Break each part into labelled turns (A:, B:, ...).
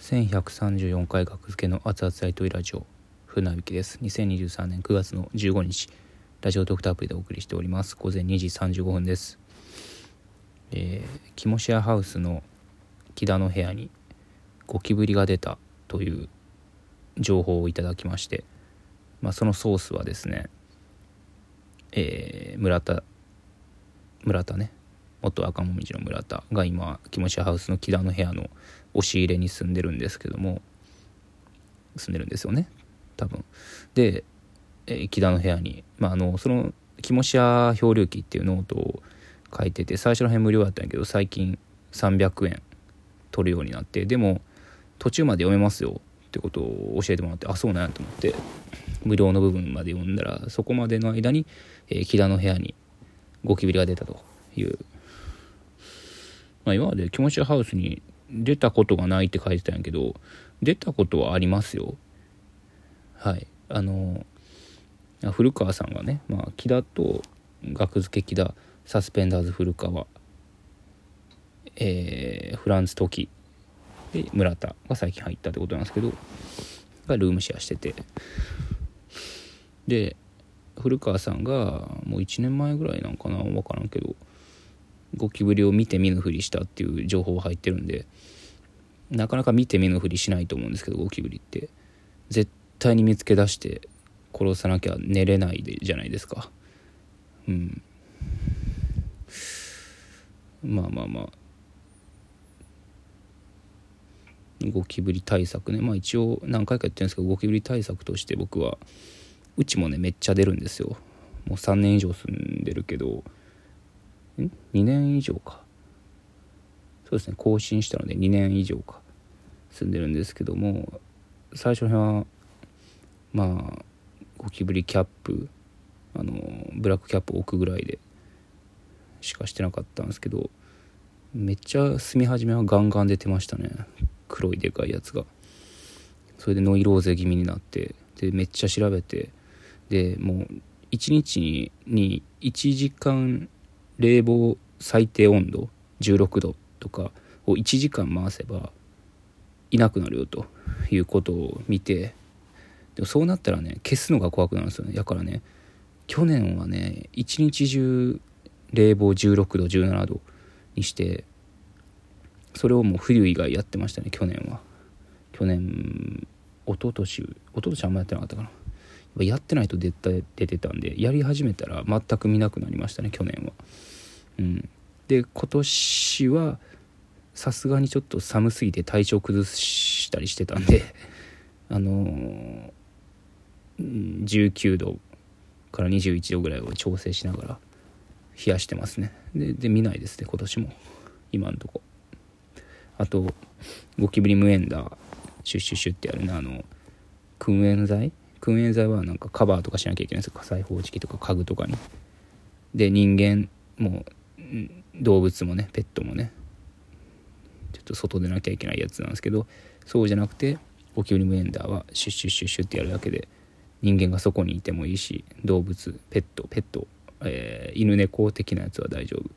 A: 1134回学付けの熱々大統領ラジオ船引きです。2023年9月の15日ラジオドクターアプリでお送りしております。午前2時35分です。えー、キモシアハウスの木田の部屋にゴキブリが出たという情報をいただきまして、まあ、そのソースはですね、えー、村田村田ね元赤もみじの村田が今気持ちハウスの木田の部屋の押し入れに住んでるんですけども住んでるんですよね多分。で、えー、木田の部屋に、まあ、あのその気持ち屋漂流記っていうノートを書いてて最初の辺無料だったんやけど最近300円取るようになってでも途中まで読めますよってことを教えてもらってあそうなんやと思って無料の部分まで読んだらそこまでの間に、えー、木田の部屋にゴキブリが出たというまあ、今まで気持ちハウスに出たことがないって書いてたんやけど出たことはありますよ。はい。あの古川さんがね、まあ、木田と学付け木田サスペンダーズ古川、えー、フランス時で村田が最近入ったってことなんですけどがルームシェアしてて。で古川さんがもう1年前ぐらいなんかな分からんけどゴキブリを見て見ぬふりしたっていう情報が入ってるんでなかなか見て見ぬふりしないと思うんですけどゴキブリって。絶対に見つけ出して殺さなきゃ寝れないでじゃないですか。うん。まあまあまあ。ゴキブリ対策ね。まあ一応何回か言ってるんですけどゴキブリ対策として僕はうちもねめっちゃ出るんですよ。もう3年以上住んでるけどん？2年以上か。そうですね。更新したので2年以上か。住んでるんですけども最初の辺はまあゴキブリキャップあのブラックキャップ置くぐらいでしかしてなかったんですけどめっちゃ住み始めはガンガン出てましたね。黒いでかいやつが。それでノイローゼ気味になってでめっちゃ調べてでもう1日に1時間冷房最低温度16度とかを1時間回せばいなくなるよということを見てでもそうなったらね消すのが怖くなるんですよね。だからね去年はね一日中冷房16度17度にしてそれをもう冬以外やってましたね去年は。去年一昨年一昨年あんまやってなかったかな。やってないと絶対出てたんでやり始めたら全く見なくなりましたね去年は。うん、で今年はさすがにちょっと寒すぎて体調崩したりしてたんで あのー、19度から21度ぐらいを調整しながら冷やしてますね。でで見ないですね今年も。今んとこ。あとゴキブリ無塩だシュッシュッシュッってやるねあの燻煙剤燻煙剤はなんかカバーとかしなきゃいけないんですよ。火災報知器とか家具とかに。で人間も動物もねペットもねちょっと外出なきゃいけないやつなんですけどそうじゃなくてゴキブリムエンダーはシュッシュッシュッシュッってやるだけで人間がそこにいてもいいし動物ペットペット、えー、犬猫的なやつは大丈夫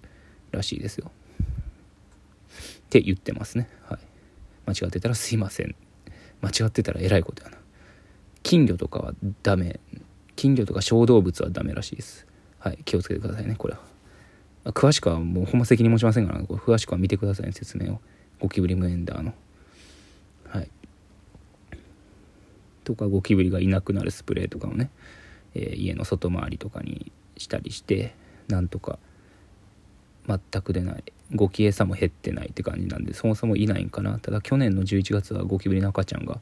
A: らしいですよ。って言ってますね。はい。間違ってたらすいません。間違ってたらえらいことやな。金魚とかはダメ。金魚とか小動物はダメらしいです。はい気をつけてくださいねこれは。詳しくはもうほんま責任持ちませんから、詳しくは見てくださいね説明を。ゴキブリムエンダーの。はい。とかゴキブリがいなくなるスプレーとかをね、えー、家の外回りとかにしたりしてなんとか全く出ない。ゴキ餌も減ってないって感じなんでそもそもいないんかな。ただ去年の11月はゴキブリの赤ちゃんが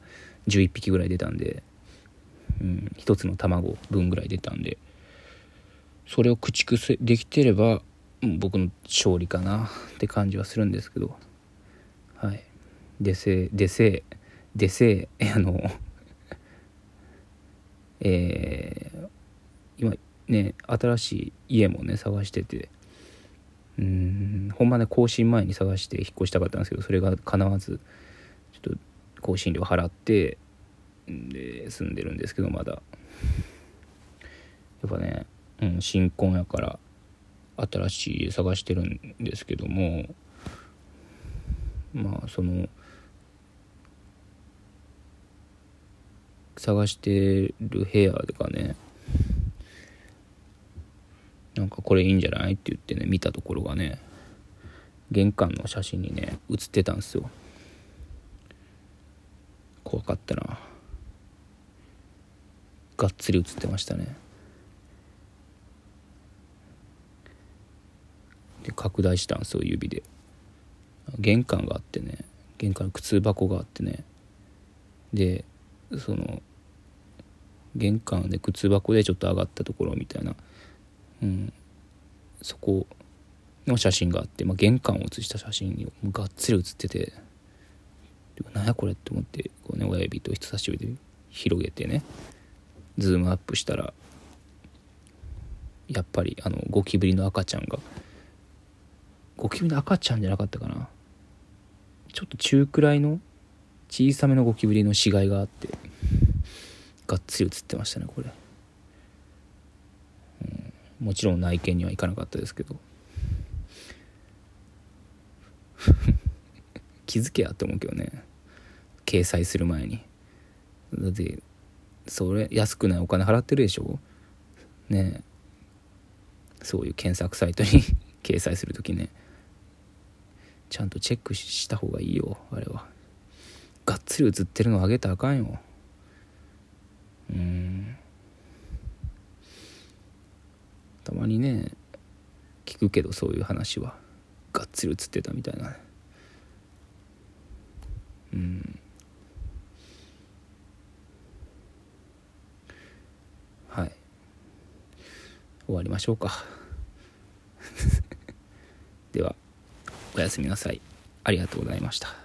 A: 11匹ぐらい出たんで、うん、1つの卵分ぐらい出たんでそれを駆逐できてれば僕の勝利かなって感じはするんですけどはい。でせでせでせ あのえー、今ね新しい家もね探しててうんほんまね更新前に探して引っ越したかったんですけどそれがかなわずちょっと更新料払ってで住んでるんですけどまだ。やっぱね、うん、新婚やから新しい家探してるんですけどもまあその探してる部屋がねなんかこれいいんじゃないって言ってね見たところがね玄関の写真にね写ってたんですよ。怖かったな。がっつり写ってましたね。で拡大したんですよ指で。玄関があってね。玄関の靴箱があってね。でその玄関で靴箱でちょっと上がったところみたいな、うん、そこの写真があって、まあ、玄関を写した写真にがっつり写ってて。何やこれって思ってこう、ね、親指と人差し指で広げてね。ズームアップしたらやっぱりあのゴキブリの赤ちゃんがゴキブリの赤ちゃんじゃなかったかな。ちょっと中くらいの小さめのゴキブリの死骸があってがっつり映ってましたねこれ、うん、もちろん内見には行かなかったですけど。気づけやって思うけどね。掲載する前に。だってそれ安くないお金払ってるでしょ？ねえ。そういう検索サイトに 掲載する時ね。ちゃんとチェックした方がいいよあれは。がっつり映ってるのあげたらあかんよ。うん。たまにね聞くけどそういう話は。がっつり映ってたみたいなうんはい終わりましょうか。ではおやすみなさい。ありがとうございました。